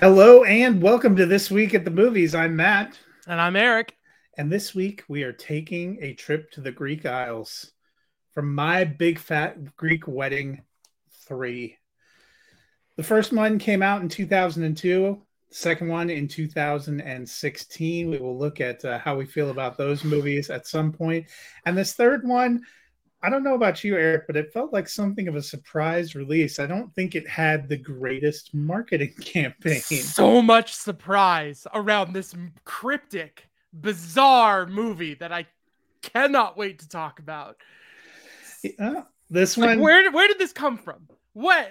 Hello and welcome to This Week at the Movies. I'm Matt. And I'm Eric. And this week we are taking a trip to the Greek Isles from My Big Fat Greek Wedding 3. The first one came out in 2002, the second one in 2016. We will look at uh, how we feel about those movies at some point. And this third one, I don't know about you, Eric, but it felt like something of a surprise release. I don't think it had the greatest marketing campaign. So much surprise around this cryptic, bizarre movie that I cannot wait to talk about. Yeah, this like, one, where where did this come from? What?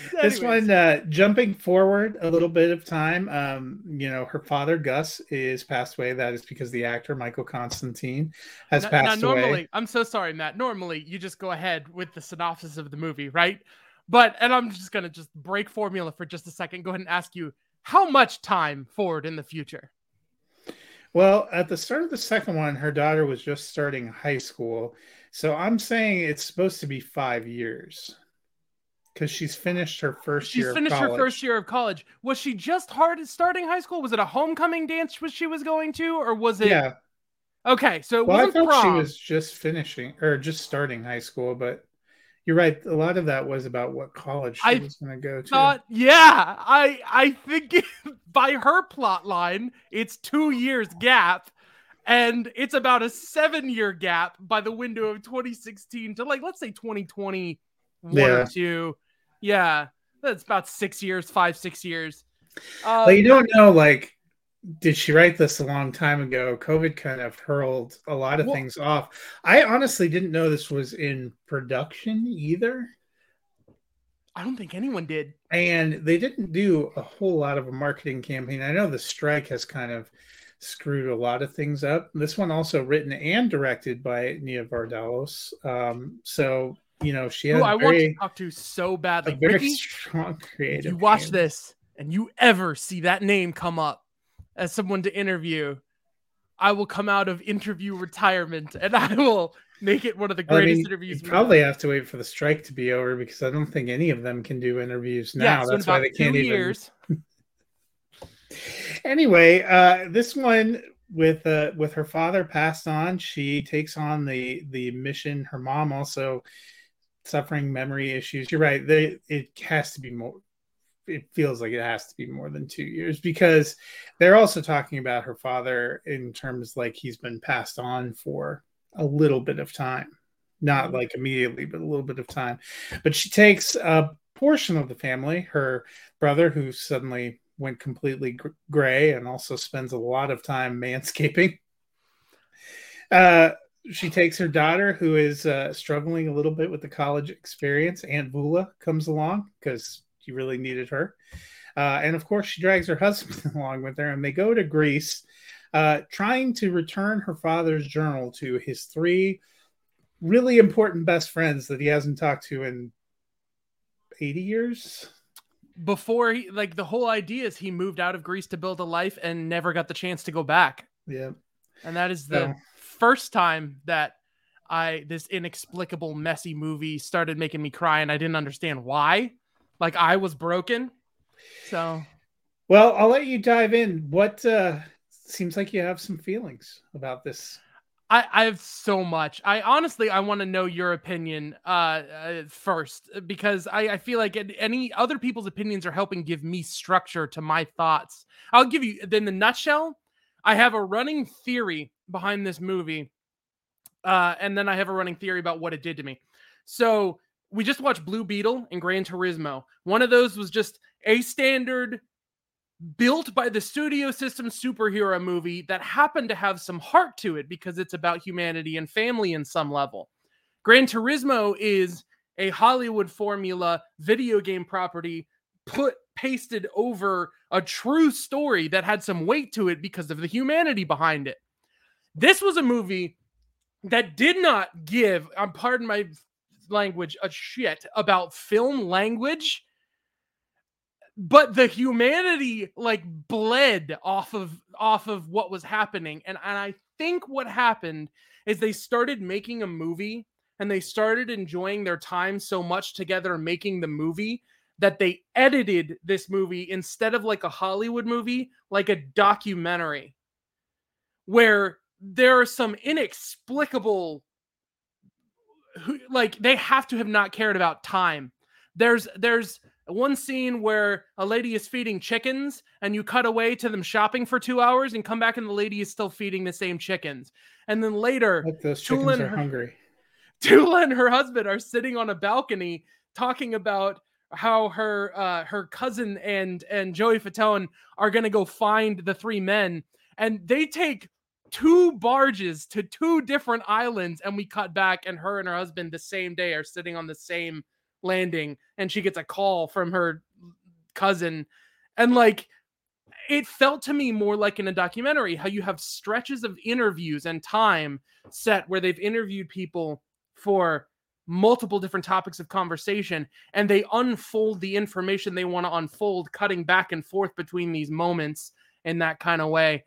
this one uh, jumping forward a little bit of time um, you know her father gus is passed away. That is because the actor michael constantine has now, passed now, normally away i'm so sorry matt. Normally you just go ahead with the synopsis of the movie right? But and i'm just gonna just break formula for just a second. Go ahead and ask you how much time forward in the future? Well at the start of the second one her daughter was just starting high school. So i'm saying it's supposed to be five years because she's finished her first she's year. finished her first year of college. Was she just hard starting high school? Was it a homecoming dance which she was going to, or was it? Yeah. Okay, so it well, I thought prom. she was just finishing or just starting high school, but you're right. A lot of that was about what college she I was going to go to. Thought, yeah, I I think by her plot line, it's two years gap, and it's about a seven year gap by the window of 2016 to like let's say 2020 one Yeah. or two. Yeah, that's about six years, five, six years. Um, but you don't know, like, did she write this a long time ago? COVID kind of hurled a lot of Well- things off. I honestly didn't know this was in production either. I don't think anyone did. and they didn't do a whole lot of a marketing campaign. I know the strike has kind of screwed a lot of things up. This one also written and directed by Nia Vardalos. Um, so you know she had Who a I want to talk to so badly. very Ricky, strong creative. you watch this and you ever see that name come up as someone to interview, I will come out of interview retirement and I will make it one of the Well, I greatest mean, interviews. You probably have to wait for the strike to be over because I don't think any of them can do interviews now. yeah, so That's why they can't two even. years. anyway, uh, this one with uh, with her father passed on, she takes on the the mission. Her mom also suffering memory issues. You're right. They it has to be more. It feels like it has to be more than two years because they're also talking about her father in terms like he's been passed on for a little bit of time, not like immediately, but a little bit of time. But she takes a portion of the family, her brother, who suddenly went completely gray and also spends a lot of time manscaping. Uh, she takes her daughter, who is uh, struggling a little bit with the college experience. Aunt Vula comes along because he really needed her. Uh, and of course, she drags her husband along with her, and they go to Greece, uh, trying to return her father's journal to his three really important best friends that he hasn't talked to in 80 years. Before he like the whole idea is he moved out of Greece to build a life and never got the chance to go back. Yeah. And that is the So- first time that I this inexplicable messy movie started making me cry and I didn't understand why. Like I was broken. So Well, I'll let you dive in. What uh seems like you have some feelings about this. I, I have so much. I honestly I want to know your opinion uh, uh first because I, I feel like any other people's opinions are helping give me structure to my thoughts. I'll give you then the nutshell. I have a running theory behind this movie, uh, and then I have a running theory about what it did to me. So we just watched Blue Beetle and Gran Turismo. One of those was just a standard built by the studio system superhero movie that happened to have some heart to it because it's about humanity and family in some level. Gran Turismo is a Hollywood formula video game property put pasted over a true story that had some weight to it because of the humanity behind it. This was a movie that did not give, I'm pardon my language, a shit about film language but the humanity like bled off of off of what was happening and and i think what happened is they started making a movie and they started enjoying their time so much together making the movie that they edited this movie instead of like a Hollywood movie, like a documentary, where there are some inexplicable, like they have to have not cared about time. There's there's one scene where a lady is feeding chickens and you cut away to them shopping for two hours and come back and the lady is still feeding the same chickens. And then later, like those chickens are her, hungry. Tula and her husband are sitting on a balcony talking about how her uh, her cousin and and Joey Fatone are gonna go find the three men, and they take two barges to two different islands, and we cut back, and her and her husband the same day are sitting on the same landing and she gets a call from her cousin and like it felt to me more like in a documentary how you have stretches of interviews and time set where they've interviewed people for multiple different topics of conversation and they unfold the information they want to unfold cutting back and forth between these moments in that kind of way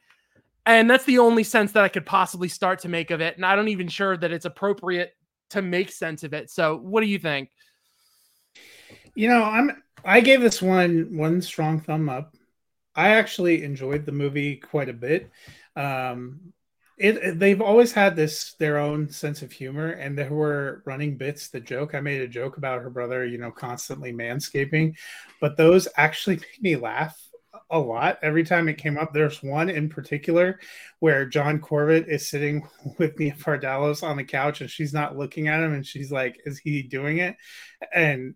and that's the only sense that i could possibly start to make of it and i don't even sure that it's appropriate to make sense of it so what do you think you know, I'm I gave this one one strong thumb up. I actually enjoyed the movie quite a bit. Um, it, it, they've always had this their own sense of humor, and there were running bits. The joke I made a joke about her brother, you know, constantly manscaping, but those actually made me laugh a lot every time it came up. There's one in particular where John Corbett is sitting with Nia Vardalos on the couch and she's not looking at him and she's like, "Is he doing it?" And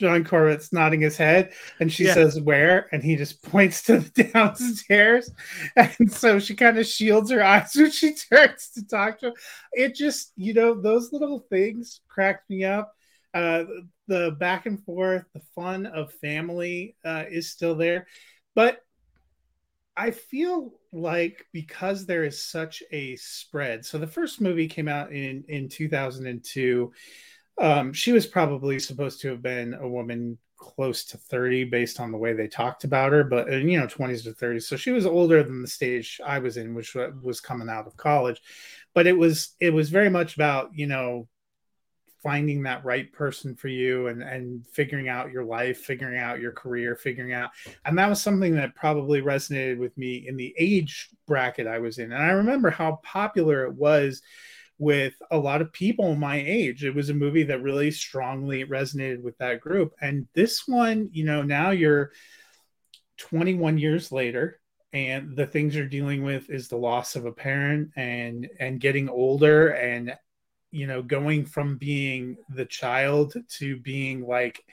John Corbett's nodding his head, and she yeah. says, "Where?" And he just points to the downstairs, and so she kind of shields her eyes when she turns to talk to him. It just, you know, those little things cracked me up. Uh, the back and forth, the fun of family uh, is still there, but I feel like because there is such a spread. So the first movie came out in in 2002 um, she was probably supposed to have been a woman close to 30 based on the way they talked about her, but you know, 20s to 30s. So she was older than the stage I was in, which was coming out of college. But it was it was very much about, you know, finding that right person for you and and figuring out your life figuring out your career figuring out and that was something that probably resonated with me in the age bracket i was in and i remember how popular it was with a lot of people my age. It was a movie that really strongly resonated with that group. And this one, you know, now you're 21 years later and the things you're dealing with is the loss of a parent and and getting older and you know going from being the child to being like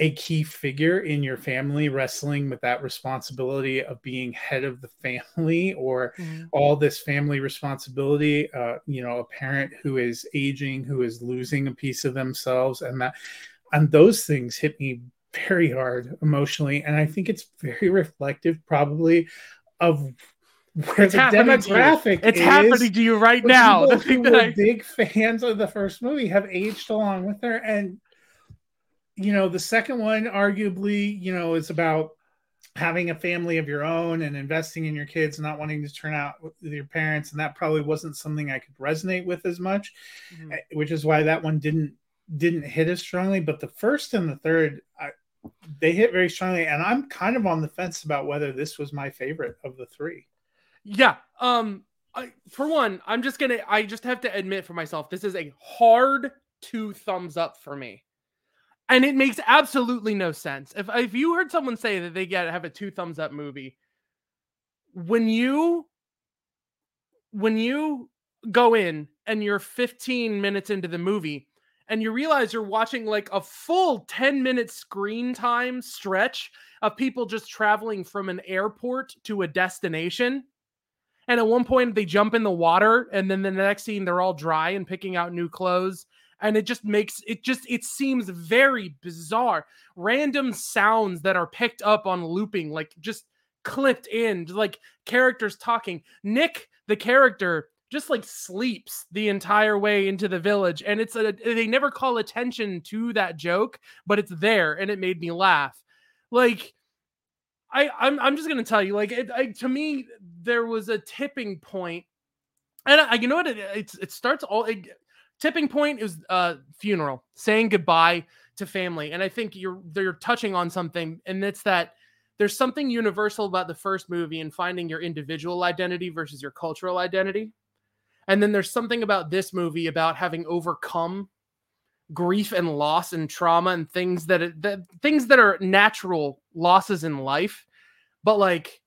a key figure in your family wrestling with that responsibility of being head of the family or mm-hmm. all this family responsibility uh, you know a parent who is aging who is losing a piece of themselves and that and those things hit me very hard emotionally and i think it's very reflective probably of where it's the demographic it's is, happening to you right now the who were big fans of the first movie have aged along with her and you know, the second one arguably, you know, is about having a family of your own and investing in your kids, and not wanting to turn out with your parents, and that probably wasn't something I could resonate with as much, mm-hmm. Eh, which is why that one didn't didn't hit as strongly. But the first and the third, I, they hit very strongly, and I'm kind of on the fence about whether this was my favorite of the three. Yeah. Um. I, for one, I'm just gonna. I just have to admit for myself, this is a hard two thumbs up for me and it makes absolutely no sense. If if you heard someone say that they get have a two thumbs up movie, when you when you go in and you're 15 minutes into the movie and you realize you're watching like a full 10 minute screen time stretch of people just traveling from an airport to a destination. And at one point they jump in the water and then the next scene they're all dry and picking out new clothes and it just makes it just it seems very bizarre. Random sounds that are picked up on looping like just clipped in like characters talking. Nick the character just like sleeps the entire way into the village and it's a they never call attention to that joke but it's there and it made me laugh. Like i i'm, I'm just gonna tell you like it, I, to me there was a tipping point and I, you know what it, it, it starts all it, tipping point is uh funeral saying goodbye to family. And I think you're they're touching on something, and it's that there's something universal about the first movie and finding your individual identity versus your cultural identity. And then there's something about this movie about having overcome grief and loss and trauma and things that, that things that are natural losses in life. But like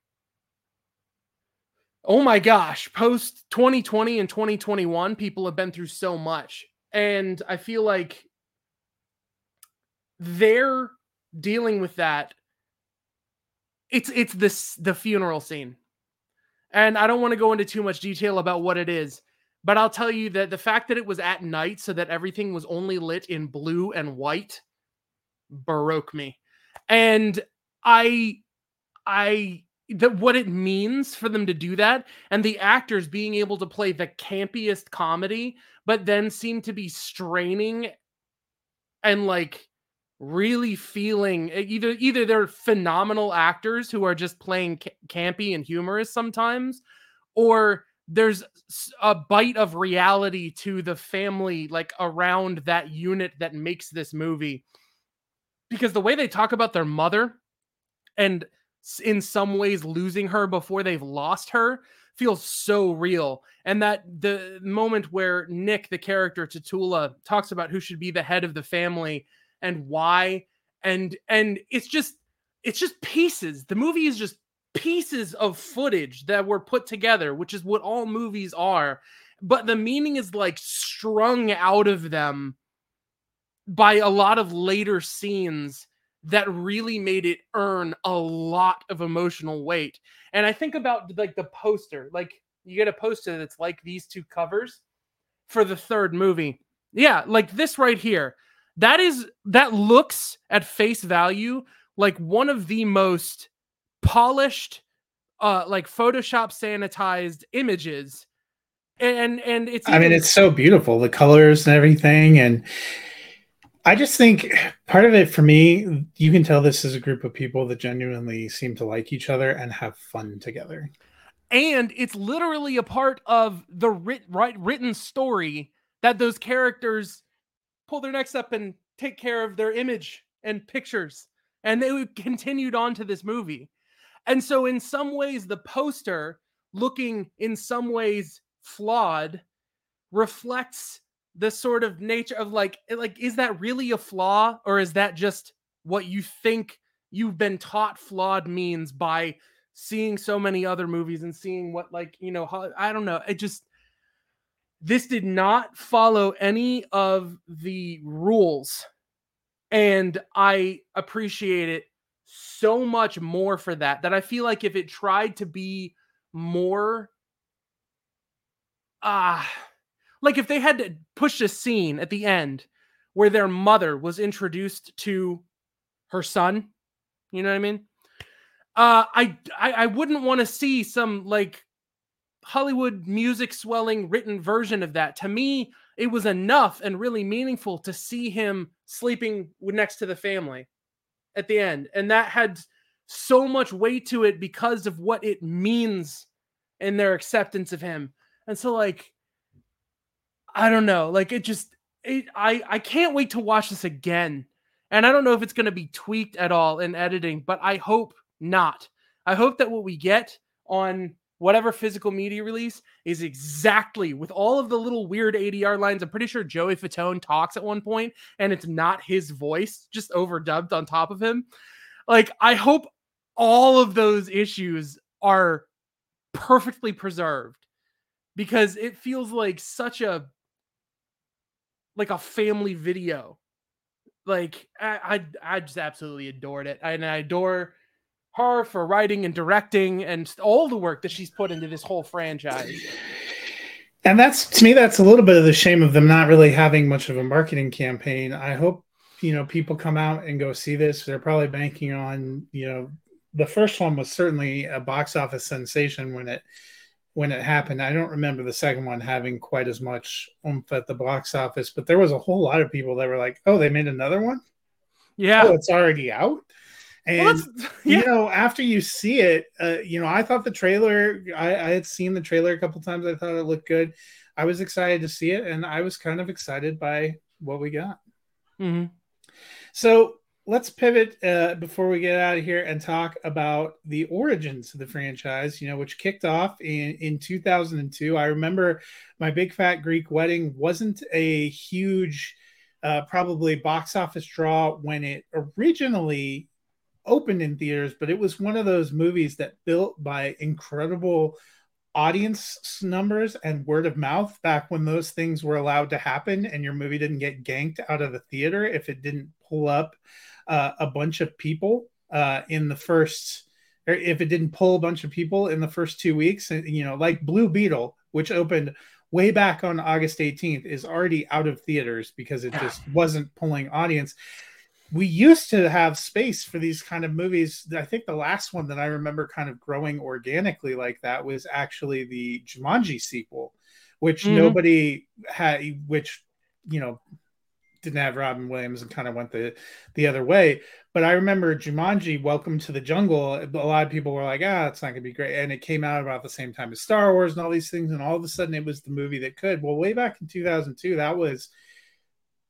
oh my gosh, post 2020 and 2021, people have been through so much. And I feel like they're dealing with that. It's it's this the funeral scene. And I don't want to go into too much detail about what it is, but I'll tell you that the fact that it was at night so that everything was only lit in blue and white baroque me. And I I that what it means for them to do that and the actors being able to play the campiest comedy but then seem to be straining and like really feeling either either they're phenomenal actors who are just playing campy and humorous sometimes or there's a bite of reality to the family like around that unit that makes this movie. Because the way they talk about their mother and in some ways losing her before they've lost her feels so real. And that the moment where Nick, the character Tatula, talks about who should be the head of the family and why, and and it's just it's just pieces. The movie is just pieces of footage that were put together, which is what all movies are. But the meaning is like strung out of them by a lot of later scenes that really made it earn a lot of emotional weight. And I think about like the poster, like you get a poster that's like these two covers for the third movie. Yeah, like this right here. That is that looks at face value like one of the most polished uh like photoshop sanitized images and and it's even- i mean it's so beautiful the colors and everything and I just think part of it for me, you can tell this is a group of people that genuinely seem to like each other and have fun together. And it's literally a part of the writ, right, written story that those characters pull their necks up and take care of their image and pictures. And they continued on to this movie. And so, in some ways, the poster, looking in some ways flawed, reflects the sort of nature of like like is that really a flaw or is that just what you think you've been taught flawed means by seeing so many other movies and seeing what like you know i don't know it just this did not follow any of the rules and i appreciate it so much more for that that i feel like if it tried to be more ah uh, like if they had to push a scene at the end where their mother was introduced to her son, you know what I mean? Uh, I I, I wouldn't want to see some like Hollywood music swelling written version of that. To me, it was enough and really meaningful to see him sleeping next to the family at the end, and that had so much weight to it because of what it means in their acceptance of him. And so, like, I don't know. Like it just it, I I can't wait to watch this again. And I don't know if it's going to be tweaked at all in editing, but I hope not. I hope that what we get on whatever physical media release is exactly with all of the little weird ADR lines. I'm pretty sure Joey Fatone talks at one point and it's not his voice, just overdubbed on top of him. Like, I hope all of those issues are perfectly preserved because it feels like such a like a family video. Like I, I, I just absolutely adored it, and I adore her for writing and directing and all the work that she's put into this whole franchise. And that's to me, that's a little bit of the shame of them not really having much of a marketing campaign. I hope you know people come out and go see this. They're probably banking on you know the first one was certainly a box office sensation when it when it happened. I don't remember the second one having quite as much oomph at the box office, but there was a whole lot of people that were like, "Oh, they made another one? Yeah, oh, it's already out." And well, yeah. you know, after you see it, uh, you know, I thought the trailer. I, I, had seen the trailer a couple times. I thought it looked good. I was excited to see it, and I was kind of excited by what we got. Mm-hmm. So let's pivot uh, before we get out of here and talk about the origins of the franchise. You know, which kicked off in in 2002. I remember my Big Fat Greek Wedding wasn't a huge, uh, probably box office draw when it originally opened in theaters, but it was one of those movies that built by incredible audience numbers and word of mouth back when those things were allowed to happen and your movie didn't get ganked out of the theater if it didn't pull up uh, a bunch of people uh, in the first or if it didn't pull a bunch of people in the first two weeks you know like blue beetle which opened way back on august 18th is already out of theaters because it just wasn't pulling audience we used to have space for these kind of movies. I think the last one that I remember kind of growing organically like that was actually the Jumanji sequel, which mm-hmm. nobody had, which, you know, didn't have Robin Williams and kind of went the the other way. But I remember Jumanji, Welcome to the Jungle. A lot of people were like, "Ah, it's not going to be great," and it came out about the same time as Star Wars and all these things, and all of a sudden it was the movie that could. Well, way back in 2002, that was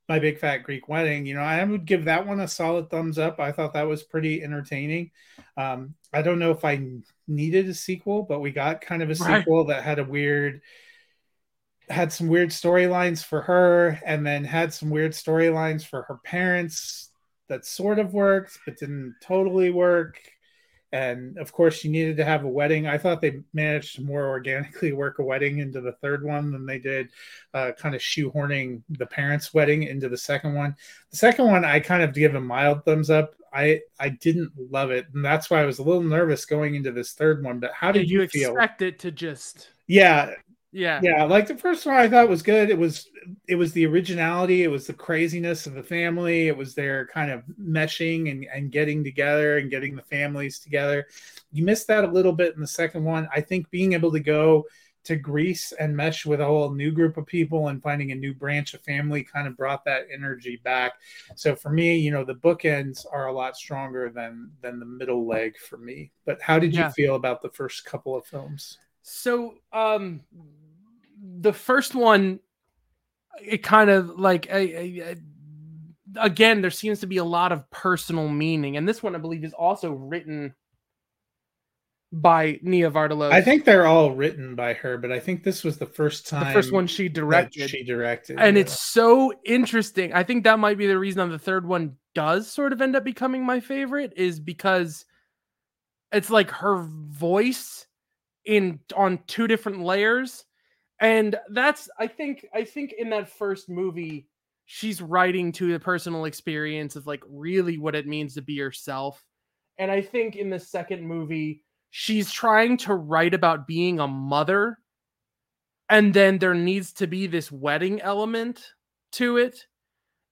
my big fat Greek wedding. You know, I would give that one a solid thumbs up. I thought that was pretty entertaining. Um, I don't know if I needed a sequel, but we got kind of a right. sequel that had a weird had some weird storylines for her and then had some weird storylines for her parents that sort of worked but didn't totally work and of course she needed to have a wedding. I thought they managed to more organically work a wedding into the third one than they did uh, kind of shoehorning the parents wedding into the second one. The second one i kind of give a mild thumbs up. I i didn't love it. And that's why i was a little nervous going into this third one but how did, did you, you expect it to just yeah yeah. Yeah. Like the first one I thought was good. It was it was the originality, it was the craziness of the family, it was their kind of meshing and, and getting together and getting the families together. You missed that a little bit in the second one. I think being able to go to Greece and mesh with a whole new group of people and finding a new branch of family kind of brought that energy back. So for me, you know, the bookends are a lot stronger than than the middle leg for me. But how did you feel about the first couple of films? So um the first one, it kind of like again, there seems to be a lot of personal meaning, and this one I believe is also written by Nia Vardalos. I think they're all written by her, but I think this was the first time the first one she directed. She directed, and yeah. it's so interesting. I think that might be the reason on the third one does sort of end up becoming my favorite is because it's like her voice in on two different layers and that's i think i think in that first movie she's writing to the personal experience of like really what it means to be yourself. And i think in the second movie she's trying to write about being a mother and then there needs to be this wedding element to it.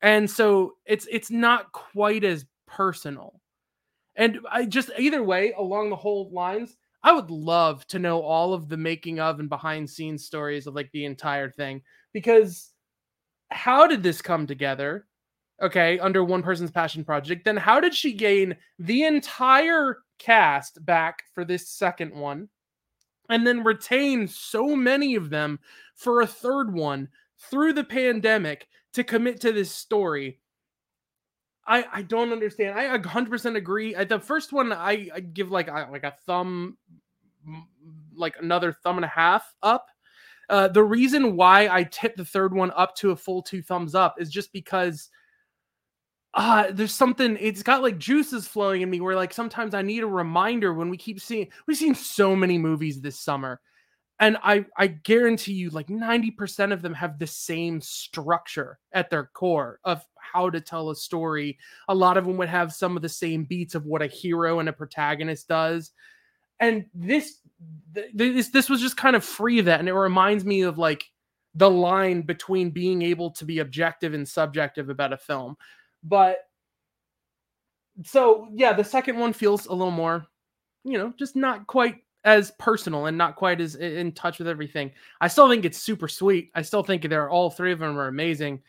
And so it's it's not quite as personal. And i just either way along the whole lines I would love to know all of the making of and behind scenes stories of like the entire thing because how did this come together? Okay, under one person's passion project. Then how did she gain the entire cast back for this second one and then retain so many of them for a third one through the pandemic to commit to this story? I, I don't understand. I 100% agree. The first one I, I give like a, like a thumb, like another thumb and a half up. Uh, the reason why I tip the third one up to a full two thumbs up is just because uh there's something it's got like juices flowing in me where like sometimes I need a reminder when we keep seeing we've seen so many movies this summer and I I guarantee you like 90% of them have the same structure at their core of how to tell a story. A lot of them would have some of the same beats of what a hero and a protagonist does. And this this this was just kind of free of that and it reminds me of like the line between being able to be objective and subjective about a film. But so yeah, the second one feels a little more, you know, just not quite as personal and not quite as in touch with everything. I still think it's super sweet. I still think they're all three of them are amazing.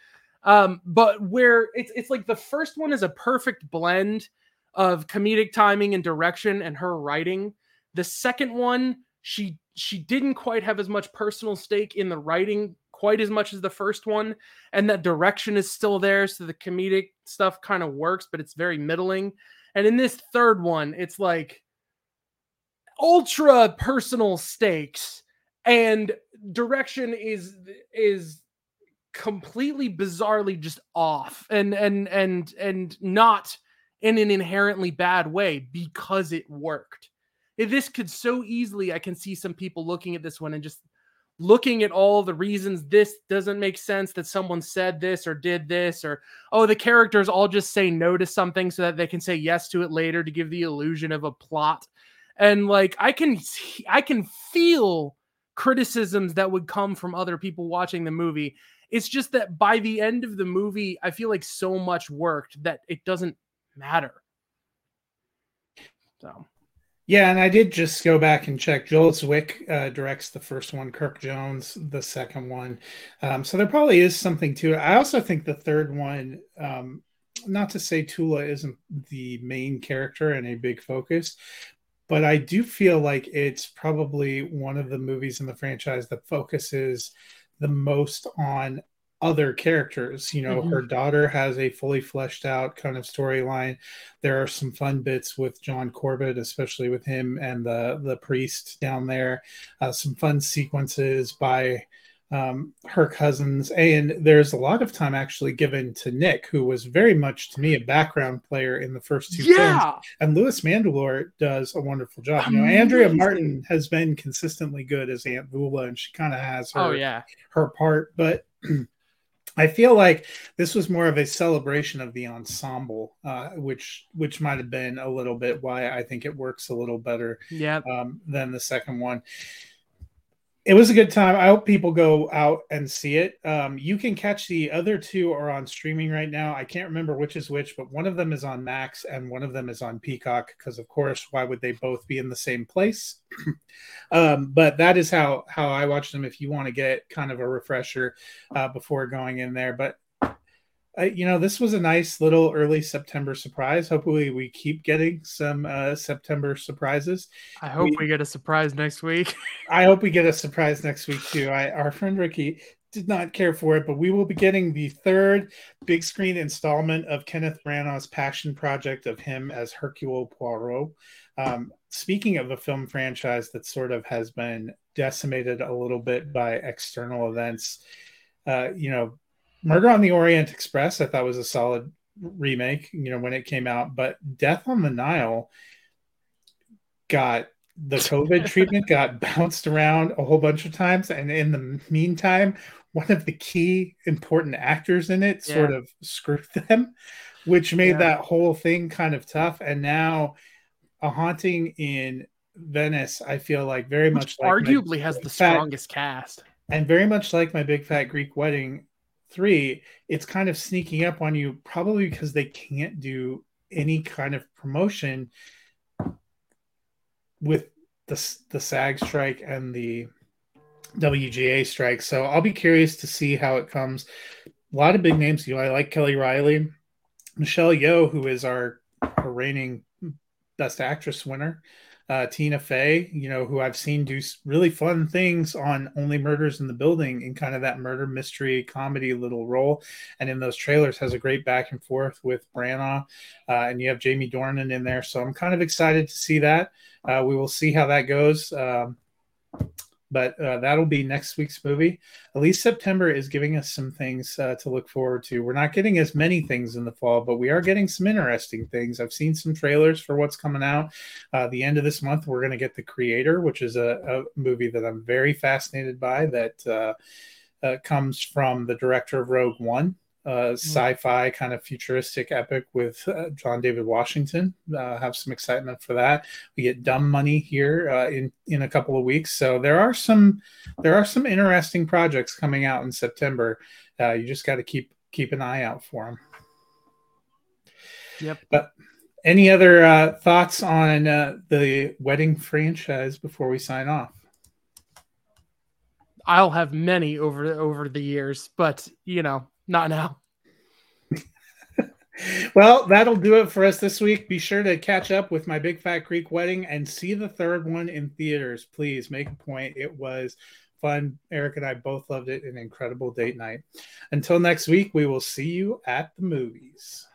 Um, but where it's it's like the first one is a perfect blend of comedic timing and direction and her writing. The second one, she she didn't quite have as much personal stake in the writing quite as much as the first one, and that direction is still there, so the comedic stuff kind of works, but it's very middling. And in this third one, it's like ultra personal stakes and direction is is completely bizarrely just off and and and and not in an inherently bad way because it worked. If this could so easily, I can see some people looking at this one and just looking at all the reasons this doesn't make sense that someone said this or did this or oh the characters all just say no to something so that they can say yes to it later to give the illusion of a plot and like i can i can feel criticisms that would come from other people watching the movie it's just that by the end of the movie i feel like so much worked that it doesn't matter so yeah, and I did just go back and check. Joel Zwick uh, directs the first one, Kirk Jones the second one. Um, so there probably is something to it. I also think the third one, um, not to say Tula isn't the main character and a big focus, but I do feel like it's probably one of the movies in the franchise that focuses the most on other characters. You know, mm-hmm. her daughter has a fully fleshed out kind of storyline. There are some fun bits with John Corbett, especially with him and the the priest down there. Uh, some fun sequences by um, her cousins, and there's a lot of time actually given to Nick, who was very much to me a background player in the first two yeah. films. And Louis Mandylor does a wonderful job. Amazing. You know, Andrea Martin has been consistently good as Aunt Vula, and she kind of has oh, her oh, yeah. her part, but. I feel like this was more of a celebration of the ensemble, uh, which which might have been a little bit why I think it works a little better yeah. um, than the second one it was a good time. I hope people go out and see it. Um, you can catch the other two are on streaming right now. I can't remember which is which, but one of them is on Max and one of them is on Peacock because, of course, why would they both be in the same place? um, but that is how how I watch them. If you want to get kind of a refresher uh, before going in there, but uh, you know, this was a nice little early September surprise. Hopefully, we keep getting some uh, September surprises. I hope we, we, get a surprise next week. I hope we get a surprise next week too. I, our friend Ricky did not care for it, but we will be getting the third big screen installment of Kenneth Branagh's passion project of him as Hercule Poirot. Um, speaking of a film franchise that sort of has been decimated a little bit by external events, uh, you know, Murder on the Orient Express, I thought was a solid remake, you know, when it came out, but Death on the Nile got the COVID treatment got bounced around a whole bunch of times. And in the meantime, one of the key important actors in it yeah. sort of screwed them, which made yeah. that whole thing kind of tough. And now a haunting in Venice, I feel like very which much like arguably has the fat, strongest cast. And very much like my big fat Greek wedding, three, it's kind of sneaking up on you, probably because they can't do any kind of promotion with the the SAG strike and the WGA strike. So I'll be curious to see how it comes. A lot of big names. You know, I like Kelly Reilly, Michelle Yeoh, who is our, our reigning Best Actress winner uh, Tina Fey, you know, who I've seen do really fun things on Only Murders in the Building in kind of that murder mystery comedy little role. And in those trailers has a great back and forth with Branagh. Uh, and you have Jamie Dornan in there. So I'm kind of excited to see that. Uh, we will see how that goes. Um, but uh, that'll be next week's movie. At least September is giving us some things uh, to look forward to. We're not getting as many things in the fall, but we are getting some interesting things. I've seen some trailers for what's coming out. Uh, the end of this month, we're going to get The Creator, which is a, a, movie that I'm very fascinated by that uh, uh, comes from the director of Rogue One uh, mm. sci-fi kind of futuristic epic with uh, John David Washington. Uh, have some excitement for that. We get Dumb Money here uh, in in a couple of weeks, so there are some there are some interesting projects coming out in September. Uh, you just got to keep keep an eye out for them. Yep. But any other uh, thoughts on the wedding franchise before we sign off? I'll have many over over the years, but you know, not now. well, that'll do it for us this week. Be sure to catch up with my Big Fat Greek wedding and see the third one in theaters. Please make a point. It was fun. Eric and I both loved it. An incredible date night. Until next week, we will see you at the movies.